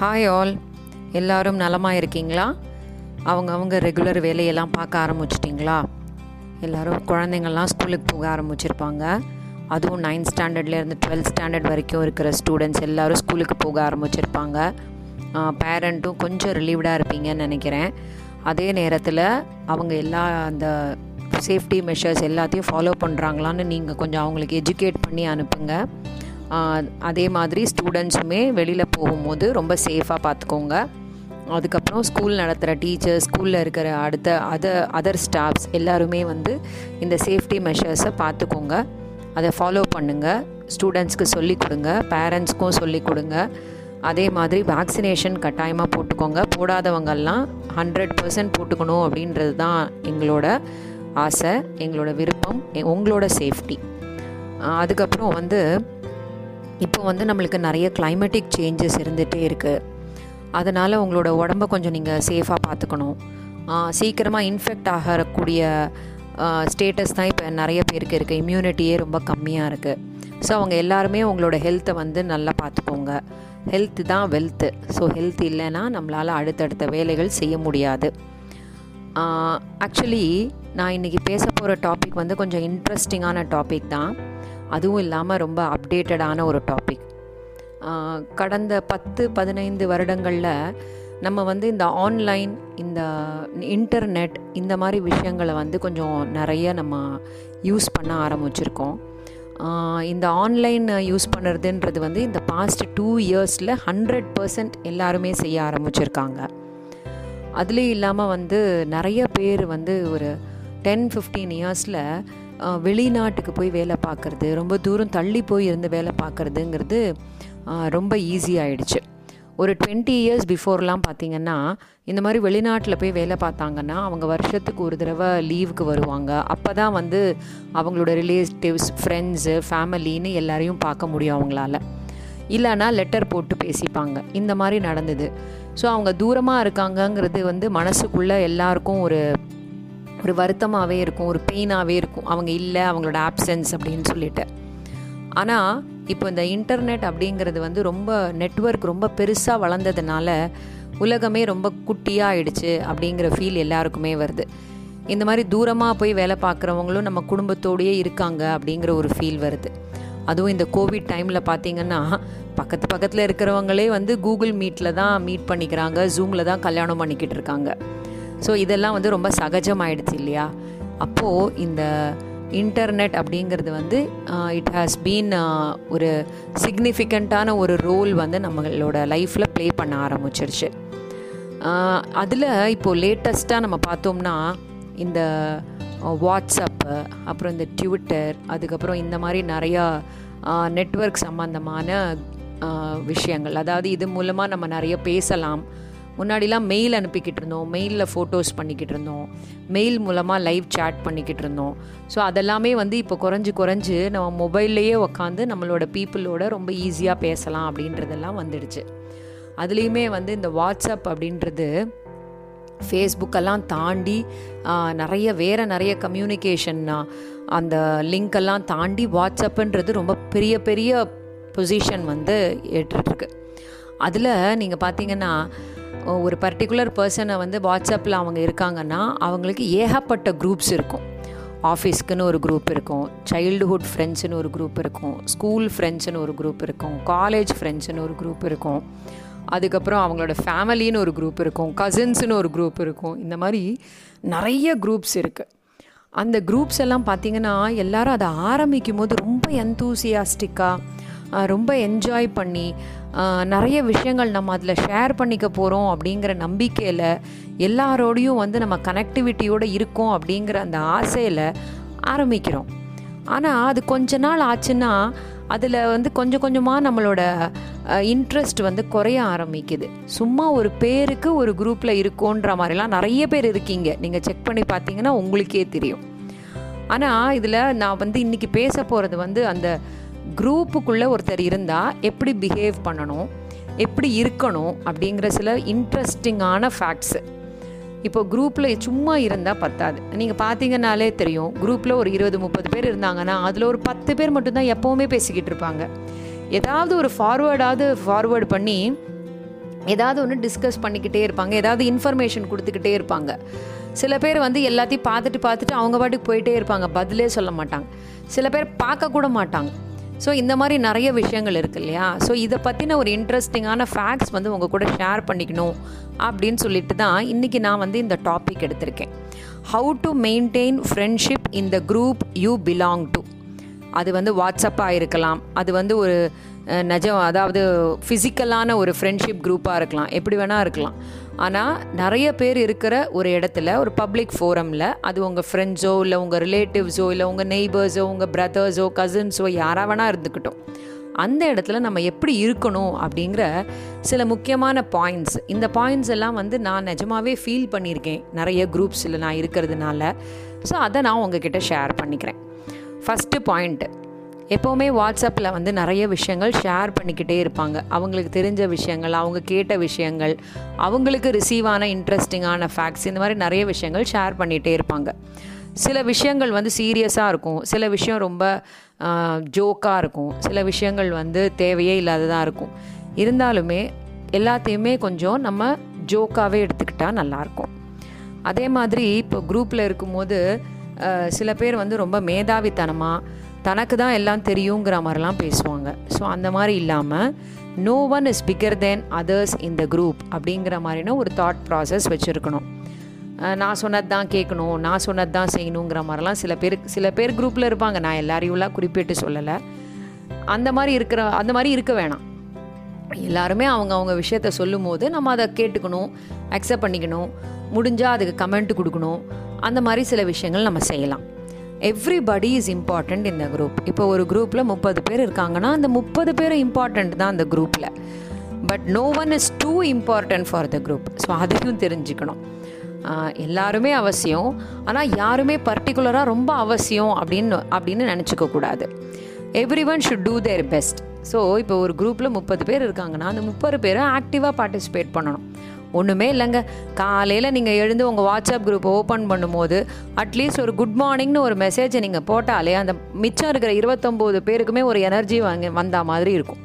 Hi all எல்லாரும் நலமாக இருக்கீங்களா அவங்க அவங்க ரெகுலர் வேலையெல்லாம் பார்க்க ஆரம்பிச்சிட்டிங்களா? எல்லோரும் குழந்தைங்கள்லாம் ஸ்கூலுக்கு போக ஆரம்பிச்சிருப்பாங்க. அதுவும் நைன்த் ஸ்டாண்டர்ட்லேருந்து டுவெல்த் ஸ்டாண்டர்ட் வரைக்கும் இருக்கிற ஸ்டூடெண்ட்ஸ் எல்லோரும் ஸ்கூலுக்கு போக ஆரம்பிச்சிருப்பாங்க. பேரண்ட்டும் கொஞ்சம் ரிலீவ்டாக இருப்பீங்கன்னு நினைக்கிறேன். அதே நேரத்தில் அவங்க எல்லா அந்த சேஃப்டி மெஷர்ஸ் எல்லாத்தையும் ஃபாலோ பண்ணுறாங்களான்னு நீங்கள் கொஞ்சம் அவங்களுக்கு எஜுகேட் பண்ணி அனுப்புங்க. அதே மாதிரி ஸ்டூடெண்ட்ஸுமே வெளியில் போகும்போது ரொம்ப சேஃபாக பார்த்துக்கோங்க அதுக்கப்புறம் ஸ்கூல் நடத்துகிற டீச்சர்ஸ் ஸ்கூலில் இருக்கிற அடுத்த அதர் அதர் ஸ்டாஃப்ஸ் எல்லாருமே வந்து இந்த சேஃப்டி மெஷர்ஸை பார்த்துக்கோங்க அதை ஃபாலோ பண்ணுங்கள் ஸ்டூடெண்ட்ஸ்க்கு சொல்லிக் கொடுங்க. பேரண்ட்ஸ்க்கும் சொல்லிக் கொடுங்க. அதே மாதிரி வேக்சினேஷன் கட்டாயமாக போட்டுக்கோங்க. போடாதவங்கெல்லாம் ஹண்ட்ரட் பர்சன்ட் போட்டுக்கணும் அப்படின்றது தான் எங்களோட ஆசை எங்களோட விருப்பம் உங்களோட சேஃப்டி அதுக்கப்புறம் வந்து இப்போ வந்து நம்மளுக்கு நிறைய கிளைமேட்டிக் சேஞ்சஸ் இருந்துகிட்டே இருக்குது அதனால் உங்களோட உடம்ப கொஞ்சம் நீங்கள் சேஃபாக பார்த்துக்கணும் சீக்கிரமாக இன்ஃபெக்ட் ஆகக்கூடிய ஸ்டேட்டஸ் தான் இப்போ நிறைய பேருக்கு இருக்குது இம்யூனிட்டியே ரொம்ப கம்மியாக இருக்குது ஸோ அவங்க எல்லாருமே உங்களோட ஹெல்த்தை வந்து நல்லா பார்த்துக்கோங்க ஹெல்த்து தான் வெல்த்து ஸோ ஹெல்த் இல்லைன்னா நம்மளால் அடுத்தடுத்த வேலைகள் செய்ய முடியாது. ஆக்சுவலி நான் இன்றைக்கி பேச போகிற டாபிக் வந்து கொஞ்சம் இன்ட்ரெஸ்டிங்கான டாபிக் தான். அதுவும் இல்லாமல் ரொம்ப அப்டேட்டடான ஒரு டாபிக் கடந்த பத்து பதினைந்து வருடங்களில் நம்ம வந்து இந்த ஆன்லைன் இந்த இன்டர்நெட் இந்த மாதிரி விஷயங்களை வந்து கொஞ்சம் நிறைய நம்ம யூஸ் பண்ண ஆரம்பிச்சிருக்கோம். இந்த ஆன்லைன் யூஸ் பண்ணுறதுன்றது வந்து இந்த பாஸ்ட் டூ இயர்ஸில் ஹண்ட்ரட் பர்சன்ட் எல்லாருமே செய்ய ஆரம்பிச்சிருக்காங்க. அதுலேயும் இல்லாமல் வந்து நிறைய பேர் வந்து ஒரு டென் ஃபிஃப்டீன் இயர்ஸில் வெளிநாட்டுக்கு போய் வேலை பார்க்குறது ரொம்ப தூரம் தள்ளி போய் இருந்து வேலை பார்க்குறதுங்கிறது ரொம்ப ஈஸி ஆகிடுச்சு ஒரு டுவெண்ட்டி இயர்ஸ் பிஃபோர்லாம் பார்த்திங்கன்னா இந்த மாதிரி வெளிநாட்டில் போய் வேலை பார்த்தாங்கன்னா அவங்க வருஷத்துக்கு ஒரு தடவை லீவுக்கு வருவாங்க. அப்போ தான் வந்து அவங்களோட ரிலேட்டிவ்ஸ் ஃப்ரெண்ட்ஸு ஃபேமிலின்னு எல்லாரையும் பார்க்க முடியும் அவங்களால. இல்லைன்னா லெட்டர் போட்டு பேசிப்பாங்க. இந்த மாதிரி நடந்தது. ஸோ அவங்க தூரமாக இருக்காங்கங்கிறது வந்து மனசுக்குள்ளே எல்லாருக்கும் ஒரு ஒரு வருத்தமாகவே இருக்கும் ஒரு பெயினாகவே இருக்கும். அவங்க இல்லை அவங்களோட ஆப்சன்ஸ் அப்படின்னு சொல்லிட்டு. ஆனால் இப்போ இந்த இன்டர்நெட் அப்படிங்கிறது வந்து ரொம்ப நெட்ஒர்க் ரொம்ப பெருசாக வளர்ந்ததுனால உலகமே ரொம்ப குட்டியாக ஆயிடுச்சு அப்படிங்கிற ஃபீல் எல்லாருக்குமே வருது. இந்த மாதிரி தூரமாக போய் வேலை பார்க்குறவங்களும் நம்ம குடும்பத்தோடையே இருக்காங்க அப்படிங்கிற ஒரு ஃபீல் வருது. அதுவும் இந்த கோவிட் டைமில் பார்த்திங்கன்னா பக்கத்து பக்கத்தில் இருக்கிறவங்களே வந்து கூகுள் மீட்டில் தான் மீட் பண்ணிக்கிறாங்க ஜூமில் தான் கல்யாணம் பண்ணிக்கிட்டு இருக்காங்க. ஸோ இதெல்லாம் வந்து ரொம்ப சகஜமாயிடுச்சு இல்லையா? அப்போது இந்த இன்டர்நெட் அப்படிங்கிறது வந்து இட் ஹாஸ் பீன் ஒரு சிக்னிஃபிகண்ட்டான ஒரு ரோல் வந்து நம்மளோட லைஃப்பில் ப்ளே பண்ண ஆரம்பிச்சிருச்சு. அதில் இப்போது லேட்டஸ்ட்டாக நம்ம பார்த்தோம்னா இந்த வாட்ஸ்அப்பு அப்புறம் இந்த ட்விட்டர் அதுக்கப்புறம் இந்த மாதிரி நிறையா நெட்ஒர்க் சம்மந்தமான விஷயங்கள். அதாவது இது மூலமாக நம்ம நிறைய பேசலாம். முன்னாடிலாம் மெயில் அனுப்பிக்கிட்டு இருந்தோம் மெயிலில் ஃபோட்டோஸ் பண்ணிக்கிட்டு இருந்தோம் மெயில் மூலமாக லைவ் சேட் பண்ணிக்கிட்டு இருந்தோம் ஸோ அதெல்லாமே வந்து இப்போ குறைஞ்சி குறைஞ்சி நம்ம மொபைல்லையே உக்காந்து நம்மளோட பீப்புளோட ரொம்ப ஈஸியாக பேசலாம் அப்படின்றதெல்லாம் வந்துடுச்சு. அதுலேயுமே வந்து இந்த வாட்ஸ்அப் அப்படின்றது ஃபேஸ்புக்கெல்லாம் தாண்டி நிறைய வேறு நிறைய கம்யூனிகேஷன் அந்த லிங்க்கெல்லாம் தாண்டி வாட்ஸ்அப்புன்றது ரொம்ப பெரிய பெரிய பொசிஷன் வந்து ஏற்றுட்டுருக்கு அதில் நீங்கள் பார்த்தீங்கன்னா ஒரு பர்டிகுலர் பர்சனை வந்து வாட்ஸ்அப்பில் அவங்க இருக்காங்கன்னா அவங்களுக்கு ஏகப்பட்ட குரூப்ஸ் இருக்கும். ஆஃபீஸ்க்குன்னு ஒரு குரூப் இருக்கும். சைல்டுஹுட் ஃப்ரெண்ட்ஸுன்னு ஒரு குரூப் இருக்கும். ஸ்கூல் ஃப்ரெண்ட்ஸுன்னு ஒரு குரூப் இருக்கும். காலேஜ் ஃப்ரெண்ட்ஸுன்னு ஒரு குரூப் இருக்கும். அதுக்கப்புறம் அவங்களோட ஃபேமிலின்னு ஒரு குரூப் இருக்கும். கசின்ஸுன்னு ஒரு குரூப் இருக்கும். இந்த மாதிரி நிறைய குரூப்ஸ் இருக்குது அந்த குரூப்ஸ் எல்லாம் பார்த்திங்கன்னா எல்லாரும் அதை ஆரம்பிக்கும் போது ரொம்ப என்தூசியாஸ்டிக்காக ரொம்ப என்ஜாய் பண்ணி நிறைய விஷயங்கள் நம்ம அதில் ஷேர் பண்ணிக்க போகிறோம் அப்படிங்கிற நம்பிக்கையில் எல்லாரோடையும் வந்து நம்ம கனெக்டிவிட்டியோடு இருக்கோம் அப்படிங்கிற அந்த ஆசையில் ஆரம்பிக்கிறோம். ஆனால் அது கொஞ்ச நாள் ஆச்சுன்னா அதில் வந்து கொஞ்சம் கொஞ்சமாக நம்மளோட இன்ட்ரெஸ்ட் வந்து குறைய ஆரம்பிக்குது. சும்மா ஒரு பேருக்கு ஒரு குரூப்பில் இருக்கோன்ற மாதிரிலாம் நிறைய பேர் இருக்கீங்க. நீங்கள் செக் பண்ணி பார்த்தீங்கன்னா உங்களுக்கே தெரியும். ஆனால் இதில் நான் வந்து இன்றைக்கி பேச போகிறது வந்து அந்த குரூப்புக்குள்ளே ஒருத்தர் இருந்தால் எப்படி பிஹேவ் பண்ணணும் எப்படி இருக்கணும் அப்படிங்கிற சில இன்ட்ரெஸ்டிங்கான ஃபேக்ட்ஸு இப்போ குரூப்பில் சும்மா இருந்தால் பத்தாது. நீங்கள் பார்த்தீங்கன்னாலே தெரியும் குரூப்பில் ஒரு இருபது முப்பது பேர் இருந்தாங்கன்னா அதில் ஒரு பத்து பேர் மட்டும்தான் எப்போவுமே பேசிக்கிட்டு இருப்பாங்க. ஏதாவது ஒரு ஃபார்வேர்டாவது ஃபார்வேர்டு பண்ணி ஏதாவது ஒன்று டிஸ்கஸ் பண்ணிக்கிட்டே இருப்பாங்க ஏதாவது இன்ஃபர்மேஷன் கொடுத்துக்கிட்டே இருப்பாங்க. சில பேர் வந்து எல்லாத்தையும் பார்த்துட்டு பார்த்துட்டு அவங்க பாட்டுக்கு போயிட்டே இருப்பாங்க பதிலே சொல்ல மாட்டாங்க. சில பேர் பார்க்கக்கூட மாட்டாங்க. ஸோ இந்த மாதிரி நிறைய விஷயங்கள் இருக்கு இல்லையா? ஸோ இதை பற்றின ஒரு இன்ட்ரெஸ்டிங்கான ஃபேக்ட்ஸ் வந்து உங்கள் கூட ஷேர் பண்ணிக்கணும் அப்படின்னு சொல்லிட்டு தான் இன்றைக்கி நான் வந்து இந்த டாபிக் எடுத்திருக்கேன். How to maintain friendship in the group you belong to அது வந்து வாட்ஸ்அப்பாக இருக்கலாம். அது வந்து ஒரு நிஜம் அதாவது ஃபிசிக்கலான ஒரு ஃப்ரெண்ட்ஷிப் குரூப்பாக இருக்கலாம். எப்படி வேணால் இருக்கலாம். ஆனால் நிறைய பேர் இருக்கிற ஒரு இடத்துல ஒரு பப்ளிக் ஃபோரமில் அது உங்கள் ஃப்ரெண்ட்ஸோ இல்லை உங்கள் ரிலேட்டிவ்ஸோ இல்லை உங்கள் நெய்பர்ஸோ உங்கள் பிரதர்ஸோ கசின்ஸோ யாராக வேணால் இருந்துக்கிட்டோம் அந்த இடத்துல நம்ம எப்படி இருக்கணும் அப்படிங்கிற சில முக்கியமான பாயிண்ட்ஸ் இந்த பாயிண்ட்ஸ் எல்லாம் வந்து நான் நிஜமாவே ஃபீல் பண்ணியிருக்கேன். நிறைய குரூப்ஸில் நான் இருக்கிறதுனால. ஸோ அதை நான் உங்ககிட்ட ஷேர் பண்ணிக்கிறேன். ஃபஸ்ட்டு பாயிண்ட்டு எப்போவுமே வாட்ஸ்அப்பில் வந்து நிறைய விஷயங்கள் ஷேர் பண்ணிக்கிட்டே இருப்பாங்க. அவங்களுக்கு தெரிஞ்ச விஷயங்கள் அவங்க கேட்ட விஷயங்கள் அவங்களுக்கு ரிசீவ் ஆன இன்ட்ரெஸ்டிங்கான ஃபேக்ட்ஸ் இந்த மாதிரி நிறைய விஷயங்கள் ஷேர் பண்ணிகிட்டே இருப்பாங்க. சில விஷயங்கள் வந்து சீரியஸாக இருக்கும். சில விஷயம் ரொம்ப ஜோக்காக இருக்கும். சில விஷயங்கள் வந்து தேவையே இல்லாததாக இருக்கும். இருந்தாலுமே எல்லாத்தையுமே கொஞ்சம் நம்ம ஜோக்காகவே எடுத்துக்கிட்டால் நல்லாயிருக்கும் அதே மாதிரி இப்போ குரூப்பில் இருக்கும்போது சில பேர் வந்து ரொம்ப மேதாவித்தனமாக தனக்கு தான் எல்லாம் தெரியுங்கிற மாதிரிலாம் பேசுவாங்க. ஸோ அந்த மாதிரி இல்லாமல் no one is bigger than others இந்த குரூப் அப்படிங்கிற மாதிரினா ஒரு தாட் ப்ராசஸ் வச்சுருக்கணும். நான் சொன்னது தான் கேட்கணும் நான் சொன்னது தான் செய்யணுங்கிற மாதிரிலாம் சில பேர் சில பேர் குரூப்பில் இருப்பாங்க. நான் எல்லாரையும்லாம் குறிப்பிட்டு சொல்லலை. அந்த மாதிரி இருக்கிற அந்த மாதிரி இருக்க வேணாம். எல்லாருமே அவங்க அவங்க விஷயத்த சொல்லும் போது நம்ம அதை கேட்டுக்கணும் அக்செப்ட் பண்ணிக்கணும். முடிஞ்சால் அதுக்கு கமெண்ட் கொடுக்கணும். அந்த மாதிரி சில விஷயங்கள் நம்ம செய்யலாம். எவ்ரிபடி இஸ் இம்பார்ட்டண்ட் இந்த குரூப் இப்போ ஒரு குரூப்பில் முப்பது பேர் இருக்காங்கன்னா அந்த முப்பது பேரும் இம்பார்ட்டண்ட் தான் அந்த குரூப்பில் but no one is too important for the group so அதையும் தெரிஞ்சுக்கணும். எல்லாருமே அவசியம். ஆனால் யாருமே பர்டிகுலராக ரொம்ப அவசியம் அப்படின்னு அப்படின்னு நினச்சிக்க கூடாது. Everyone should do their best so இப்போ ஒரு குரூப்பில் முப்பது பேர் இருக்காங்கன்னா அந்த முப்பது பேரும் ஆக்டிவாக பார்ட்டிசிபேட் பண்ணணும். ஒன்றுமே இல்லைங்க. காலையில் நீங்கள் எழுந்து உங்கள் வாட்ஸ்அப் குரூப்பை ஓப்பன் பண்ணும்போது அட்லீஸ்ட் ஒரு குட் மார்னிங்னு ஒரு மெசேஜை நீங்கள் போட்டாலே அந்த மிச்சம் இருக்கிற இருபத்தொம்போது பேருக்குமே ஒரு எனர்ஜி வாங்க வந்த மாதிரி இருக்கும்.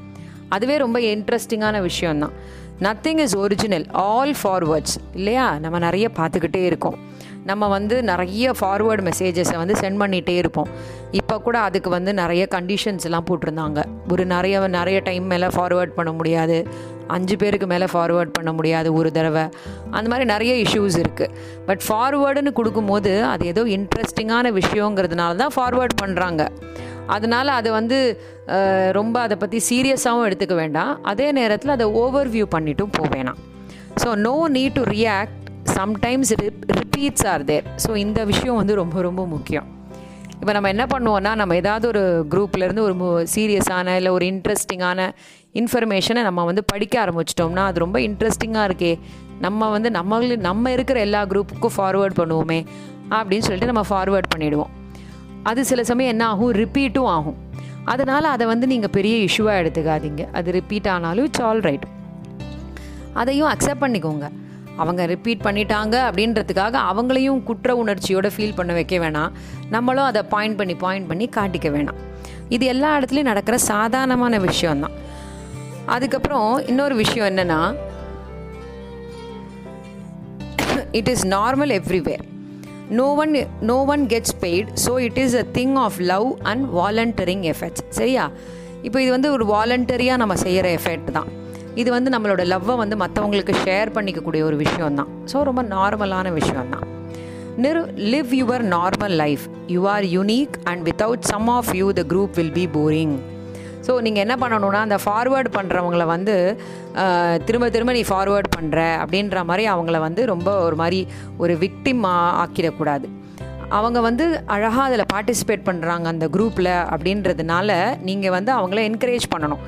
அதுவே ரொம்ப இன்ட்ரெஸ்டிங்கான விஷயம்தான். Nothing is original all forwards இல்லையா? நம்ம நிறைய பார்த்துக்கிட்டே இருக்கோம். நம்ம வந்து நிறைய ஃபார்வேர்டு மெசேஜஸை வந்து சென்ட் பண்ணிகிட்டே இருப்போம். இப்போ கூட அதுக்கு வந்து நிறைய கண்டிஷன்ஸ்லாம் போட்டிருந்தாங்க. ஒரு நிறைய நிறைய டைம் மேலே ஃபார்வேர்ட் பண்ண முடியாது. அஞ்சு பேருக்கு மேலே ஃபார்வேர்ட் பண்ண முடியாது ஒரு தடவை. அந்த மாதிரி நிறைய இஷ்யூஸ் இருக்குது பட் ஃபார்வேர்டுன்னு கொடுக்கும்போது அது ஏதோ இன்ட்ரெஸ்டிங்கான விஷயங்கிறதுனால தான் ஃபார்வேர்ட் பண்ணுறாங்க அதனால் அதை வந்து ரொம்ப அதை பற்றி சீரியஸாகவும் எடுத்துக்க வேண்டாம். அதே நேரத்தில் அதை ஓவர் வியூ பண்ணிட்டும் போவேணாம் so no need to react sometimes rep repeats are there so இந்த விஷயம் வந்து ரொம்ப ரொம்ப முக்கியம். இப்போ நம்ம என்ன பண்ணுவோன்னா நம்ம ஏதாவது ஒரு குரூப்லேருந்து ஒரு சீரியஸான இல்லை ஒரு இன்ட்ரெஸ்டிங்கான இன்ஃபர்மேஷனை நம்ம வந்து படிக்க ஆரம்பிச்சிட்டோம்னா அது ரொம்ப இன்ட்ரெஸ்டிங்காக இருக்கே. நம்ம வந்து நம்மளு நம்ம இருக்கிற எல்லா குரூப்புக்கும் ஃபார்வேர்ட் பண்ணுவோமே அப்படின்னு சொல்லிட்டு நம்ம ஃபார்வேர்ட் பண்ணிவிடுவோம் அது சில சமயம் என்ன ஆகும்? ரிப்பீட்டும் ஆகும். அதனால் அதை வந்து நீங்கள் பெரிய இஷ்யூவாக எடுத்துக்காதீங்க. அது ரிப்பீட் ஆனாலும் இட்ஸ் ஆல் ரைட் அதையும் அக்செப்ட் பண்ணிக்கோங்க. அவங்க ரிப்பீட் பண்ணிட்டாங்க அப்படின்றதுக்காக அவங்களையும் குற்ற உணர்ச்சியோட ஃபீல் பண்ண வைக்க வேணாம். நம்மளும் அதை பாயிண்ட் பண்ணி பாயிண்ட் பண்ணி காட்டிக்க வேணாம். இது எல்லா இடத்துலையும் நடக்கிற சாதாரணமான விஷயம்தான். அதுக்கப்புறம் இன்னொரு விஷயம் என்னென்னா it is normal everywhere no one no one gets paid so it is a thing of love and volunteering effects சரியா? இப்போ இது வந்து ஒரு வாலண்டரியாக நம்ம செய்கிற எஃபெக்ட் தான். இது வந்து நம்மளோட லவ்வை வந்து மற்றவங்களுக்கு ஷேர் பண்ணிக்கக்கூடிய ஒரு விஷயம் தான். ஸோ ரொம்ப நார்மலான விஷயம் தான். நிர் live your normal life you are unique and without some of you the group will be boring so நீங்கள் என்ன பண்ணணும்னா அந்த ஃபார்வேர்ட் பண்ணுறவங்கள வந்து திரும்ப திரும்ப நீ ஃபார்வேர்ட் பண்ணுற அப்படின்ற மாதிரி அவங்கள வந்து ரொம்ப ஒரு மாதிரி ஒரு விக்டிம் ஆக்கிடக்கூடாது. அவங்க வந்து அழகாக அதில் பார்ட்டிசிபேட் பண்ணுறாங்க அந்த குரூப்பில் அப்படின்றதுனால நீங்கள் வந்து அவங்கள என்கரேஜ் பண்ணணும்.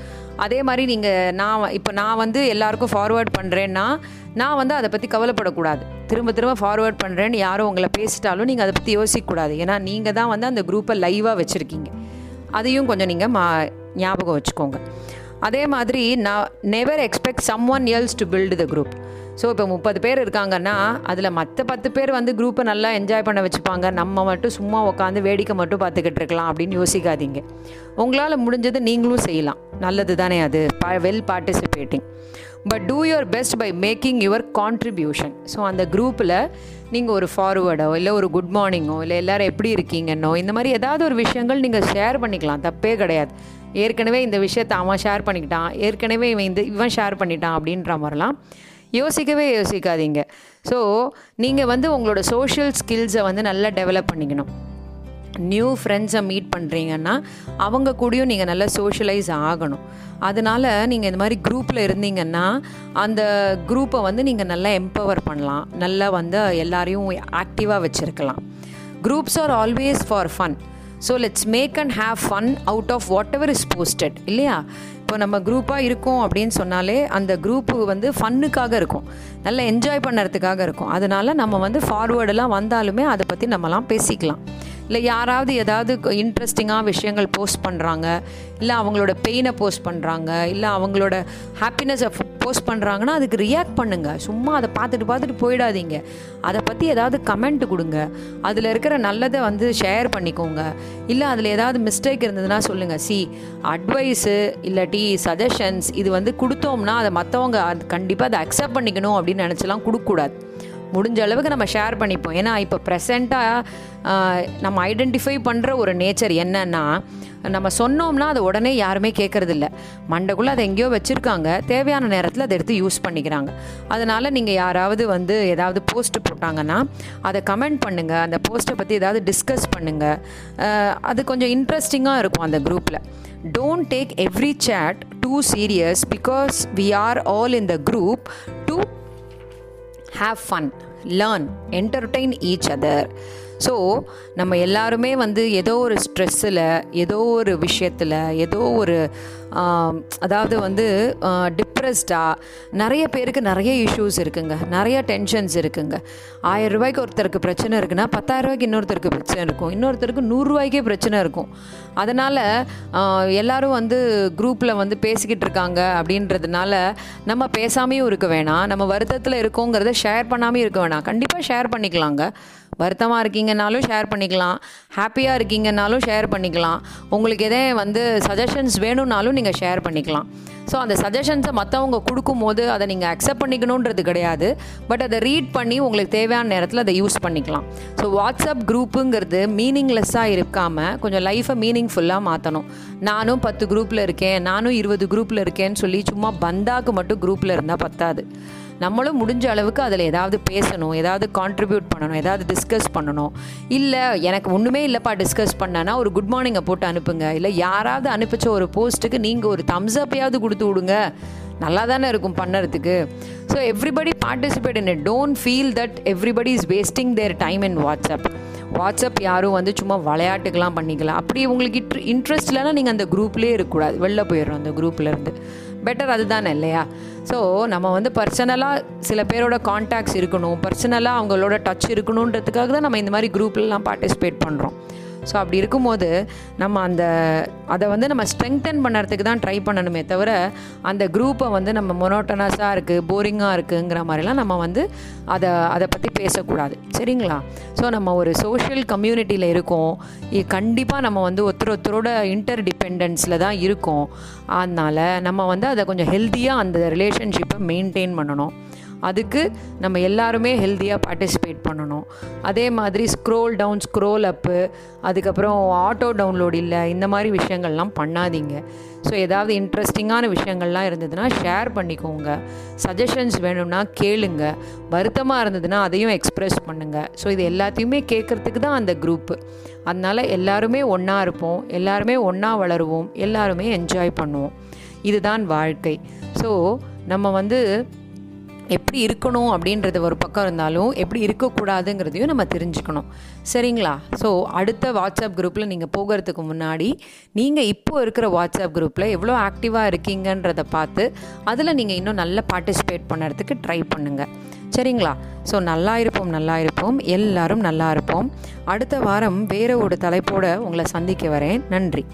அதே மாதிரி நீங்கள் நான் இப்போ நான் வந்து எல்லாருக்கும் ஃபார்வேர்ட் பண்ணுறேன்னா நான் வந்து அதை பற்றி கவலைப்படக்கூடாது. திரும்ப திரும்ப ஃபார்வேர்ட் பண்ணுறேன்னு யாரும் உங்களை பேசிட்டாலும் நீங்கள் அதை பற்றி யோசிக்கக்கூடாது. ஏன்னா நீங்கள் தான் வந்து அந்த குரூப்பை லைவாக வச்சுருக்கீங்க. அதையும் கொஞ்சம் நீங்கள் மா ஞாபகம் வச்சுக்கோங்க. அதே மாதிரி நான் never expect someone else to build the group so இப்போ முப்பது பேர் இருக்காங்கன்னா அதில் மற்ற பத்து பேர் வந்து குரூப்பை நல்லா என்ஜாய் பண்ண வச்சுப்பாங்க. நம்ம மட்டும் சும்மா உட்காந்து வேடிக்கை மட்டும் பார்த்துக்கிட்டு இருக்கலாம் அப்படின்னு யோசிக்காதீங்க. உங்களால் முடிஞ்சது நீங்களும் செய்யலாம். நல்லது தானே அது. Well participating but do your best by making your contribution so அந்த குரூப்பில் நீங்கள் ஒரு ஃபார்வேர்டோ இல்லை ஒரு குட் மார்னிங்கோ இல்லை எல்லோரும் எப்படி இருக்கீங்கன்னோ இந்த மாதிரி ஏதாவது ஒரு விஷயங்கள் நீங்கள் ஷேர் பண்ணிக்கலாம். தப்பே கிடையாது. ஏற்கனவே இந்த விஷயத்தை அவன் ஷேர் பண்ணிக்கிட்டான். ஏற்கனவே இவன் இந்த இவன் ஷேர் பண்ணிட்டான் அப்படின்ற மாதிரிலாம் யோசிக்கவே யோசிக்காதீங்க. ஸோ நீங்கள் வந்து உங்களோட சோஷியல் ஸ்கில்ஸை வந்து நல்லா டெவலப் பண்ணிக்கணும். நியூ ஃப்ரெண்ட்ஸை மீட் பண்ணுறீங்கன்னா அவங்க கூடயும் நீங்கள் நல்லா சோஷியலைஸ் ஆகணும். அதனால் நீங்கள் இந்த மாதிரி குரூப்பில் இருந்தீங்கன்னா அந்த குரூப்பை வந்து நீங்கள் நல்லா எம்பவர் பண்ணலாம். நல்லா வந்து எல்லாரையும் ஆக்டிவாக வச்சுருக்கலாம். Groups are always for fun so let's make and have fun out of whatever is posted இல்லையா? இப்போ நம்ம குரூப்பாக இருக்கோம் அப்படின்னு சொன்னாலே அந்த குரூப்பு வந்து ஃபன்னுக்காக இருக்கும். நல்லா என்ஜாய் பண்ணுறதுக்காக இருக்கும். அதனால நம்ம வந்து ஃபார்வேர்டெல்லாம் வந்தாலுமே அதை பற்றி நம்மலாம் பேசிக்கலாம். இல்லை யாராவது ஏதாவது இன்ட்ரெஸ்டிங்காக விஷயங்கள் போஸ்ட் பண்ணுறாங்க இல்லை அவங்களோட பெயினை போஸ்ட் பண்ணுறாங்க இல்லை அவங்களோட ஹாப்பினஸை போஸ்ட் பண்ணுறாங்கன்னா அதுக்கு ரியாக்ட் பண்ணுங்கள் சும்மா அதை பார்த்துட்டு பார்த்துட்டு போயிடாதீங்க. அதை பற்றி ஏதாவது கமெண்ட் கொடுங்க. அதில் இருக்கிற நல்லதை வந்து ஷேர் பண்ணிக்கோங்க. இல்லை அதில் ஏதாவது மிஸ்டேக் இருந்ததுன்னா சொல்லுங்கள் சி அட்வைஸு இல்லாட்டி சஜஷன்ஸ் இது வந்து கொடுத்தோம்னா அதை மற்றவங்க அது கண்டிப்பாக அதை அக்செப்ட் பண்ணிக்கணும் அப்படின்னு நினச்சலாம் கொடுக்கக்கூடாது. முடிஞ்ச அளவுக்கு நம்ம ஷேர் பண்ணிப்போம். ஏன்னா இப்போ ப்ரெசண்ட்டாக நம்ம ஐடென்டிஃபை பண்ணுற ஒரு நேச்சர் என்னன்னா நம்ம சொன்னோம்னா அதை உடனே யாருமே கேட்குறதில்ல மண்டைக்குள்ளே அதை எங்கேயோ வச்சுருக்காங்க. தேவையான நேரத்தில் அதை எடுத்து யூஸ் பண்ணிக்கிறாங்க. அதனால் நீங்கள் யாராவது வந்து ஏதாவது போஸ்ட் போட்டாங்கன்னா அதை கமெண்ட் பண்ணுங்கள் அந்த போஸ்ட்டை பற்றி ஏதாவது டிஸ்கஸ் பண்ணுங்கள் அது கொஞ்சம் இன்ட்ரெஸ்டிங்காக இருக்கும் அந்த குரூப்பில் don't take every chat too serious because we are all in the group to have fun learn entertain each other so நம்ம எல்லாருமே வந்து ஏதோ ஒரு ஸ்ட்ரெஸ்ஸில் ஏதோ ஒரு விஷயத்தில் ஏதோ ஒரு அதாவது வந்து டிப்ரெஸ்டாக நிறைய பேருக்கு நிறைய இஷ்யூஸ் இருக்குங்க. நிறைய டென்ஷன்ஸ் இருக்குங்க. ஆயிரம் ரூபாய்க்கு ஒருத்தருக்கு பிரச்சனை இருக்குன்னா பத்தாயிரம் ரூபாய்க்கு இன்னொருத்தருக்கு பிரச்சனை இருக்கும். இன்னொருத்தருக்கு நூறுரூவாய்க்கே பிரச்சனை இருக்கும். அதனால் எல்லாரும் வந்து குரூப்பில் வந்து பேசிக்கிட்டு இருக்காங்க அப்படின்றதுனால நம்ம பேசாமையும் இருக்க வேணாம். நம்ம வருத்தத்தில் இருக்கோங்கிறத ஷேர் பண்ணாமையும் இருக்க வேணாம். கண்டிப்பாக ஷேர் பண்ணிக்கலாங்க. வருத்தமாக இருக்கீங்கனாலும் ஷேர் பண்ணிக்கலாம். ஹாப்பியாக இருக்கீங்கனாலும் ஷேர் பண்ணிக்கலாம். உங்களுக்கு எதே வந்து சஜஷன்ஸ் வேணும்னாலும் நீங்கள் ஷேர் பண்ணிக்கலாம். ஸோ அந்த சஜஷன்ஸை மற்றவங்க கொடுக்கும்போது அதை நீங்கள் அக்செப்ட் பண்ணிக்கணுன்றது கிடையாது. பட் அதை ரீட் பண்ணி உங்களுக்கு தேவையான நேரத்தில் அதை யூஸ் பண்ணிக்கலாம். ஸோ வாட்ஸ்அப் குரூப்புங்கிறது மீனிங்லெஸ்ஸாக இருக்காமல் கொஞ்சம் லைஃப்பை மீனிங்ஃபுல்லாக மாற்றணும் நானும் பத்து குரூப்பில் இருக்கேன். நானும் இருபது குரூப்பில் இருக்கேன்னு சொல்லி சும்மா பந்தாக்கு மட்டும் குரூப்பில் இருந்தால் பத்தாது. நம்மளும் முடிஞ்ச அளவுக்கு அதில் ஏதாவது பேசணும் ஏதாவது கான்ட்ரிபியூட் பண்ணணும் ஏதாவது டிஸ்கஸ் பண்ணணும். இல்லை எனக்கு ஒன்றுமே இல்லைப்பா டிஸ்கஸ் பண்ணனா ஒரு குட் மார்னிங்கை போட்டு அனுப்புங்க. இல்லை யாராவது அனுப்பிச்ச ஒரு போஸ்ட்டுக்கு நீங்கள் ஒரு தம்ஸ் அப்பையாவது கொடுத்து விடுங்க. நல்லா தானே இருக்கும் பண்ணுறதுக்கு. So everybody participate in it don't feel that everybody is wasting their time in WhatsApp WhatsApp யாரும் வந்து சும்மா விளையாட்டுக்கெலாம் பண்ணிக்கலாம் அப்படி உங்களுக்கு இன்ட்ரெஸ்ட் இல்லைன்னா நீங்கள் அந்த குரூப்லேயே இருக்கக்கூடாது. வெளில போயிடுறோம் அந்த குரூப்லேருந்து பெட்டர் அதுதானே இல்லையா? ஸோ நம்ம வந்து பர்சனலாக சில பேரோட காண்டாக்ட்ஸ் இருக்கணும். பர்சனலாக அவங்களோட டச் இருக்கணுன்றதுக்காக தான் நம்ம இந்த மாதிரி குரூப்லலாம் பார்ட்டிசிபேட் பண்ணுறோம் ஸோ அப்படி இருக்கும்போது நம்ம அந்த அதை வந்து நம்ம ஸ்ட்ரெங்தன் பண்ணுறதுக்கு தான் ட்ரை பண்ணணுமே தவிர அந்த குரூப்பை வந்து நம்ம மொனோட்டனஸாக இருக்குது போரிங்காக இருக்குங்கிற மாதிரிலாம் நம்ம வந்து அதை அதை பற்றி பேசக்கூடாது. சரிங்களா? ஸோ நம்ம ஒரு சோஷியல் கம்யூனிட்டியில் இருக்கோம். கண்டிப்பாக நம்ம வந்து ஒருத்தர் ஒருத்தரோட இன்டர் டிபெண்டன்ஸில் தான் இருக்கோம். அதனால் நம்ம வந்து அதை கொஞ்சம் ஹெல்த்தியாக அந்த ரிலேஷன்ஷிப்பை மெயின்டைன் பண்ணணும். அதுக்கு நம்ம எல்லாருமே ஹெல்த்தியாக பார்ட்டிசிபேட் பண்ணணும். அதே மாதிரி ஸ்க்ரோல் டவுன் ஸ்க்ரோல் அப்பு அதுக்கப்புறம் ஆட்டோ டவுன்லோட் இல்லை இந்த மாதிரி விஷயங்கள்லாம் பண்ணாதீங்க. ஸோ ஏதாவது இன்ட்ரெஸ்டிங்கான விஷயங்கள்லாம் இருந்ததுன்னா ஷேர் பண்ணிக்கோங்க. சஜஷன்ஸ் வேணும்னா கேளுங்க. வருத்தமாக இருந்ததுன்னா அதையும் எக்ஸ்ப்ரெஸ் பண்ணுங்கள் ஸோ இது எல்லாத்தையுமே கேட்குறதுக்கு தான் அந்த குரூப்பு அதனால் எல்லாருமே ஒன்றா இருப்போம். எல்லாருமே ஒன்றா வளருவோம். எல்லாருமே என்ஜாய் பண்ணுவோம். இதுதான் வாழ்க்கை. ஸோ நம்ம வந்து எப்படி இருக்கணும் அப்படின்றது ஒரு பக்கம் இருந்தாலும் எப்படி இருக்கக்கூடாதுங்கிறதையும் நம்ம தெரிஞ்சுக்கணும். சரிங்களா? ஸோ அடுத்த வாட்ஸ்அப் குரூப்பில் நீங்கள் போகிறதுக்கு முன்னாடி நீங்கள் இப்போ இருக்கிற வாட்ஸ்அப் குரூப்பில் எவ்வளோ ஆக்டிவாக இருக்கீங்கன்றதை பார்த்து அதில் நீங்கள் இன்னும் நல்லா பார்ட்டிசிபேட் பண்ணுறதுக்கு ட்ரை பண்ணுங்கள் சரிங்களா? ஸோ நல்லா இருப்போம் நல்லா இருப்போம். எல்லாரும் நல்லா இருப்போம். அடுத்த வாரம் வேறு ஒரு தலைப்போடு உங்களை சந்திக்க வரேன். நன்றி.